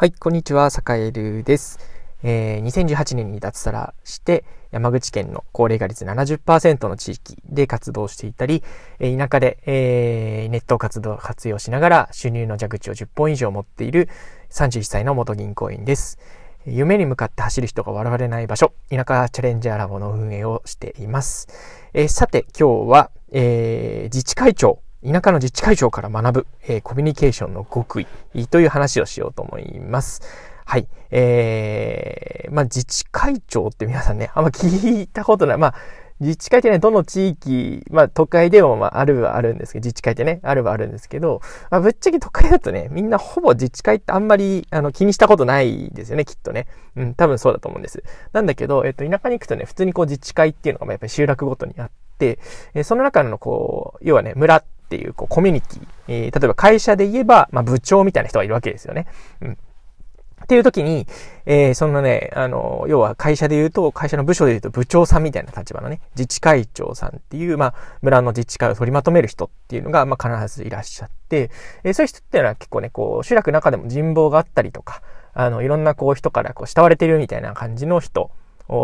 はい、こんにちは、坂井るです。えー、2018年に脱サラして、山口県の高齢化率70%の地域で活動していたり、田舎で、えー、ネット活動を活用しながら収入の蛇口を10本以上持っている31歳の元銀行員です。夢に向かって走る人が笑われない場所、田舎チャレンジャーラボの運営をしています。えー、さて、今日は、えー、自治会長田舎の自治会長から学ぶ、えー、コミュニケーションの極意という話をしようと思います。はい。えー、まあ、自治会長って皆さんね、あんま聞いたことない。まあ、自治会ってね、どの地域、まあ、都会でも、まあ、あるはあるんですけど、自治会ってね、あるはあるんですけど、まあ、ぶっちゃけ都会だとね、みんなほぼ自治会ってあんまり、あの、気にしたことないですよね、きっとね。うん、多分そうだと思うんです。なんだけど、えっと、田舎に行くとね、普通にこう、自治会っていうのが、まやっぱり集落ごとにあって、えその中のこう、要はね、村っていうこうコミュニティ、えー、例えば会社で言えば、まあ、部長みたいな人がいるわけですよね。うん。っていう時に、えー、そのね、あの、要は会社で言うと、会社の部署で言うと部長さんみたいな立場のね、自治会長さんっていう、まあ、村の自治会を取りまとめる人っていうのが、まあ、必ずいらっしゃって、えー、そういう人っていうのは結構ね、こう、集落の中でも人望があったりとか、あの、いろんなこう人からこう慕われてるみたいな感じの人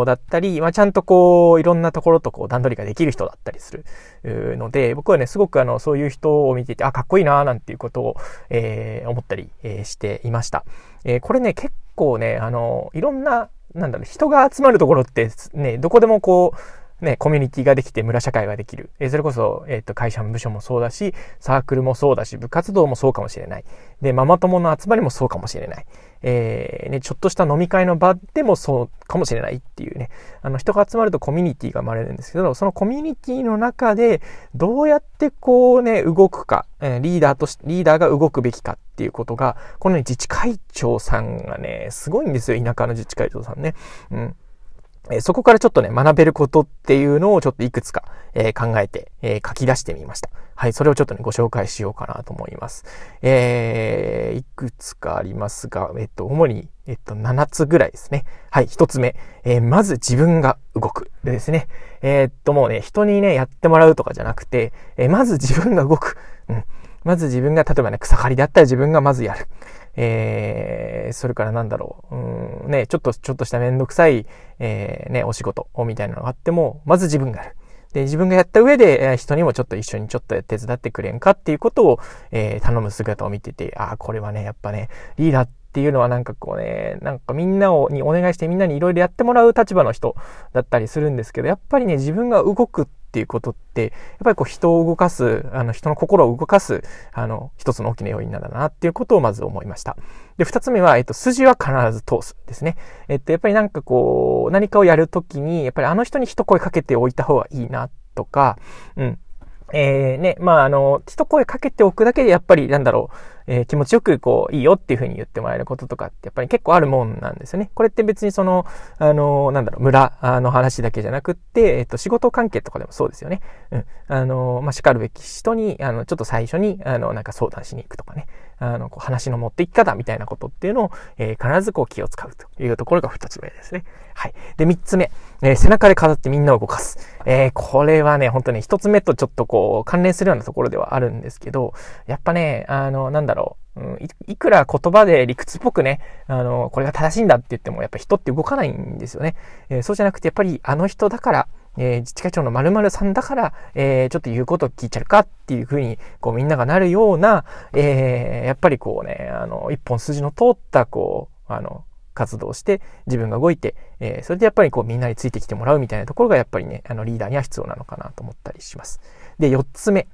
だったり、まあ、ちゃんとこう、いろんなところとこう段取りができる人だったりするので、僕はね、すごくあの、そういう人を見ていて、あ、かっこいいななんていうことを、えー、思ったり、えー、していました。えー、これね、結構ね、あの、いろんな、なんだろう、人が集まるところってね、どこでもこう、ね、コミュニティができて村社会ができる。えそれこそ、えっ、ー、と、会社も部署もそうだし、サークルもそうだし、部活動もそうかもしれない。で、ママ友の集まりもそうかもしれない。えー、ね、ちょっとした飲み会の場でもそうかもしれないっていうね。あの、人が集まるとコミュニティが生まれるんですけど、そのコミュニティの中で、どうやってこうね、動くか、え、リーダーとし、リーダーが動くべきかっていうことが、このね、自治会長さんがね、すごいんですよ、田舎の自治会長さんね。うん。えそこからちょっとね、学べることっていうのをちょっといくつか、えー、考えて、えー、書き出してみました。はい、それをちょっとね、ご紹介しようかなと思います。えー、いくつかありますが、えっと、主に、えっと、7つぐらいですね。はい、1つ目。えー、まず自分が動く。でですね。え、っと、もうね、人にね、やってもらうとかじゃなくて、えまず自分が動く。うん。まず自分が、例えばね、草刈りであったら自分がまずやる。えー、それからなんだろう、うん、ね、ちょっと、ちょっとしためんどくさい、えー、ね、お仕事みたいなのがあっても、まず自分がやる。で、自分がやった上で、人にもちょっと一緒にちょっと手伝ってくれんかっていうことを、えー、頼む姿を見てて、ああ、これはね、やっぱね、リーダーっていうのはなんかこうね、なんかみんなをにお願いしてみんなにいろいろやってもらう立場の人だったりするんですけど、やっぱりね、自分が動くっっていうことって、やっぱりこう人を動かす、あの人の心を動かす、あの、一つの大きな要因なんだなっていうことをまず思いました。で、二つ目は、えっと、筋は必ず通すですね。えっと、やっぱりなんかこう、何かをやるときに、やっぱりあの人に一声かけておいた方がいいなとか、うん。えー、ね、まあ、あの、一声かけておくだけでやっぱり、なんだろう、えー、気持ちよく、こう、いいよっていうふうに言ってもらえることとかって、やっぱり結構あるもんなんですよね。これって別にその、あの、なんだろう、村の話だけじゃなくって、えっと、仕事関係とかでもそうですよね。うん。あの、まあ、叱るべき人に、あの、ちょっと最初に、あの、なんか相談しに行くとかね。あの、こう話の持っていき方みたいなことっていうのを、えー、必ずこう気を使うというところが二つ目ですね。はい。で、三つ目、えー、背中で飾ってみんなを動かす。えー、これはね、本当に一つ目とちょっとこう、関連するようなところではあるんですけど、やっぱね、あの、なんだろう、うん、いいくら言葉で理屈っぽくね、あの、これが正しいんだって言っても、やっぱ人って動かないんですよね。えー、そうじゃなくて、やっぱりあの人だから、えー、自治会長の〇〇さんだから、えー、ちょっと言うこと聞いちゃうかっていうふうに、こうみんながなるような、えー、やっぱりこうね、あの、一本筋の通った、こう、あの、活動して、自分が動いて、えー、それでやっぱりこうみんなについてきてもらうみたいなところがやっぱりね、あのリーダーには必要なのかなと思ったりします。で、四つ目。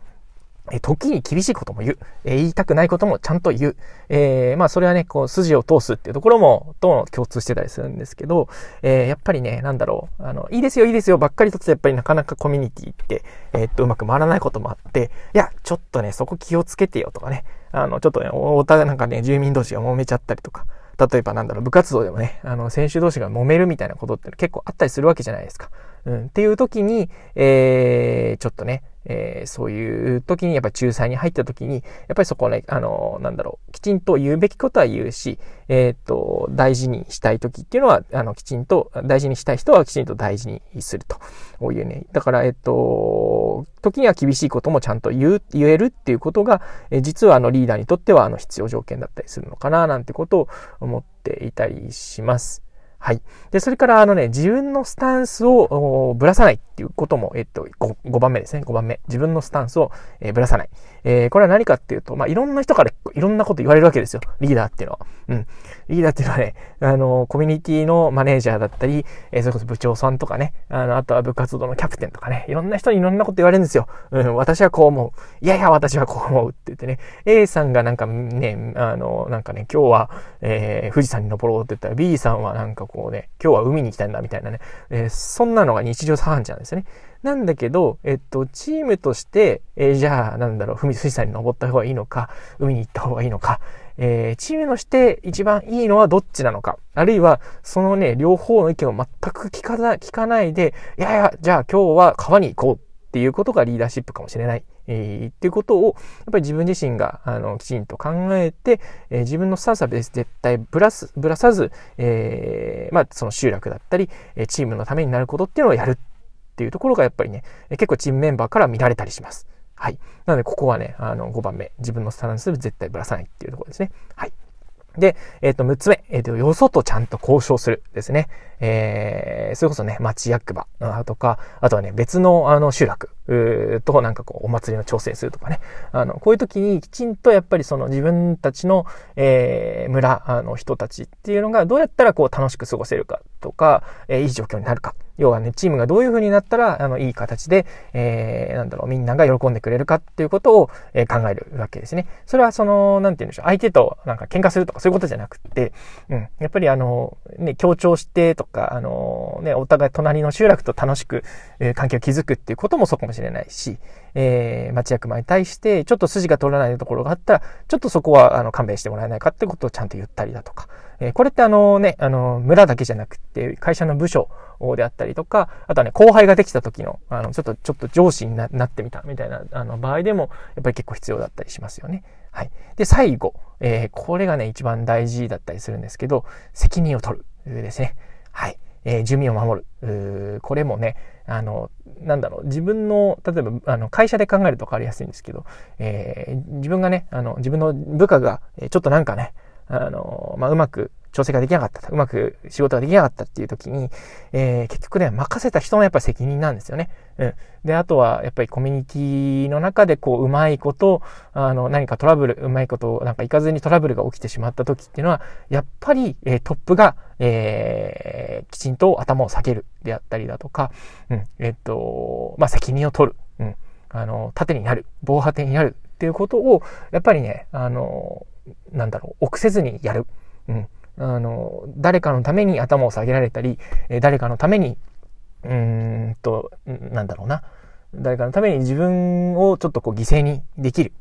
え時に厳しいことも言う。え言いたくないこともちゃんと言う。えー、まあそれはね、こう筋を通すっていうところも、と共通してたりするんですけど、えー、やっぱりね、なんだろう、あの、いいですよ、いいですよ、ばっかりとってやっぱりなかなかコミュニティって、えー、っと、うまく回らないこともあって、いや、ちょっとね、そこ気をつけてよとかね、あの、ちょっとね、お互いなんかね、住民同士が揉めちゃったりとか、例えばなんだろう、部活動でもね、あの、選手同士が揉めるみたいなことって結構あったりするわけじゃないですか。うん、っていう時に、えー、ちょっとね、えー、そういう時に、やっぱり仲裁に入った時に、やっぱりそこね、あの、なんだろう、きちんと言うべきことは言うし、えー、っと、大事にしたい時っていうのは、あの、きちんと、大事にしたい人はきちんと大事にすると。こういうね。だから、えっと、時には厳しいこともちゃんと言う、言えるっていうことが、え実はあのリーダーにとってはあの必要条件だったりするのかな、なんてことを思っていたりします。はい。で、それから、あのね、自分のスタンスをぶらさないっていうことも、えっと5、5番目ですね。5番目。自分のスタンスを、えー、ぶらさない。えー、これは何かっていうと、まあ、いろんな人からいろんなこと言われるわけですよ。リーダーっていうのは。うん。リーダーっていうのはね、あの、コミュニティのマネージャーだったり、えー、それこそ部長さんとかね、あの、あとは部活動のキャプテンとかね、いろんな人にいろんなこと言われるんですよ。うん、私はこう思う。いやいや、私はこう思うって言ってね、A さんがなんかね、あの、なんかね、今日は、え、富士山に登ろうって言ったら B さんはなんかこうね、今日は海に行きたいんだみたいなね、えー、そんなのが日常茶飯事なんですよね。なんだけど、えっと、チームとして、えー、じゃあ、なんだろう、富士山に登った方がいいのか、海に行った方がいいのか、えー、チームとして一番いいのはどっちなのか、あるいは、そのね、両方の意見を全く聞かな聞かないで、いやいや、じゃあ今日は川に行こうっていうことがリーダーシップかもしれない。えー、っていうことを、やっぱり自分自身が、あの、きちんと考えて、えー、自分のスタンスは絶対ぶらす、ぶらさず、えー、まあ、その集落だったり、えチームのためになることっていうのをやるっていうところがやっぱりね、結構チームメンバーから見られたりします。はい。なので、ここはね、あの、5番目。自分のスタンス絶対ぶらさないっていうところですね。はい。で、えっ、ー、と、6つ目、えっ、ー、と、よそとちゃんと交渉するですね。えー、それこそね、町役場とか、あとはね、別のあの集落となんかこう、お祭りの調整するとかね。あの、こういう時にきちんとやっぱりその自分たちの、えー、村あの人たちっていうのがどうやったらこう楽しく過ごせるかとか、えー、いい状況になるか。要はね、チームがどういう風になったら、あの、いい形で、えー、なんだろう、みんなが喜んでくれるかっていうことを、えー、考えるわけですね。それはその、なんて言うんでしょう、相手となんか喧嘩するとかそういうことじゃなくて、うん、やっぱりあの、ね、協調してとか、あの、ね、お互い隣の集落と楽しく、えー、関係を築くっていうこともそうかもしれないし、えー、町役場に対して、ちょっと筋が通らないところがあったら、ちょっとそこは、あの、勘弁してもらえないかってことをちゃんと言ったりだとか、えー、これってあのね、あの、村だけじゃなくて、会社の部署であったりとか、あとはね、後輩ができた時の、あの、ちょっと、ちょっと上司になってみたみたいな、あの、場合でも、やっぱり結構必要だったりしますよね。はい。で、最後、えー、これがね、一番大事だったりするんですけど、責任を取るですね。はい。えー、住民を守る。これもね、あの、なんだろう、自分の、例えば、あの、会社で考えると分かりやすいんですけど、えー、自分がね、あの、自分の部下が、ちょっとなんかね、あの、まあ、うまく調整ができなかった、うまく仕事ができなかったっていう時に、えー、結局ね、任せた人のやっぱり責任なんですよね。うん。で、あとは、やっぱりコミュニティの中で、こう、うまいこと、あの、何かトラブル、うまいこと、なんか行かずにトラブルが起きてしまった時っていうのは、やっぱり、えー、トップが、えー、きちんと頭を下げるであったりだとか、うん、えっと、まあ、責任を取る。うん。あの、盾になる。防波堤になる。っていうことを、やっぱりね、あの、なんだろう、臆せずにやる。うん。あの、誰かのために頭を下げられたり、え誰かのために、うんと、なんだろうな。誰かのために自分をちょっとこう犠牲にできる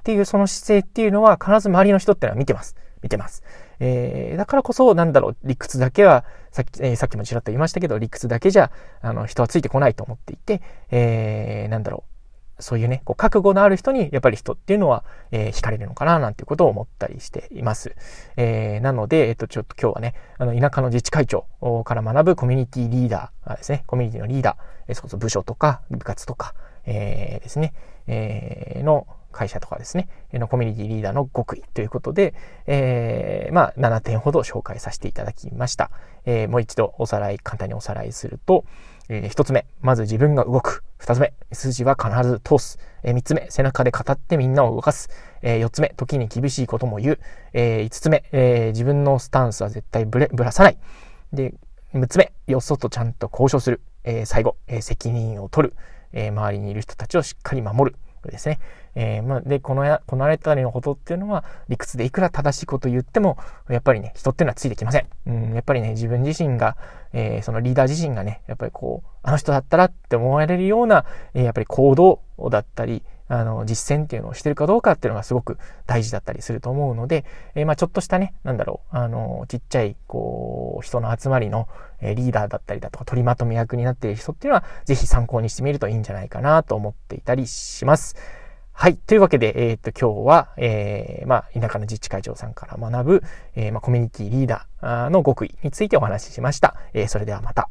っていうその姿勢っていうのは必ず周りの人ってのは見てます。見てます。えー、だからこそ、なんだろう、理屈だけは、さっき、えー、さっきもちらっと言いましたけど、理屈だけじゃ、あの、人はついてこないと思っていて、えー、なんだろう、そういうね、こう覚悟のある人にやっぱり人っていうのは、えー、惹かれるのかななんていうことを思ったりしています。えー、なので、えっと、ちょっと今日はね、あの、田舎の自治会長から学ぶコミュニティリーダーですね、コミュニティのリーダー、えー、そうそう部署とか部活とか、えー、ですね、えー、の会社とかですね、のコミュニティリーダーの極意ということで、えー、まあ、7点ほど紹介させていただきました。えー、もう一度おさらい、簡単におさらいすると、えー、一つ目、まず自分が動く。二つ目、筋は必ず通す。えー、三つ目、背中で語ってみんなを動かす。えー、四つ目、時に厳しいことも言う。えー、五つ目、え、自分のスタンスは絶対ぶれ、ぶらさない。で、六つ目、よそとちゃんと交渉する。え、最後、え、責任を取る。え、周りにいる人たちをしっかり守る。ですね。えー、まあ、で、このや、こなれたりのことっていうのは、理屈でいくら正しいこと言っても、やっぱりね、人っていうのはついてきません。うん、やっぱりね、自分自身が、えー、そのリーダー自身がね、やっぱりこう、あの人だったらって思われるような、えー、やっぱり行動だったり、あの、実践っていうのをしてるかどうかっていうのがすごく大事だったりすると思うので、えー、まあちょっとしたね、なんだろう、あの、ちっちゃい、こう、人の集まりの、えリーダーだったりだとか、取りまとめ役になっている人っていうのは、ぜひ参考にしてみるといいんじゃないかなと思っていたりします。はい。というわけで、えっ、と、今日は、えー、まあ、田舎の自治会長さんから学ぶ、えー、まあ、コミュニティリーダーの極意についてお話ししました。えー、それではまた。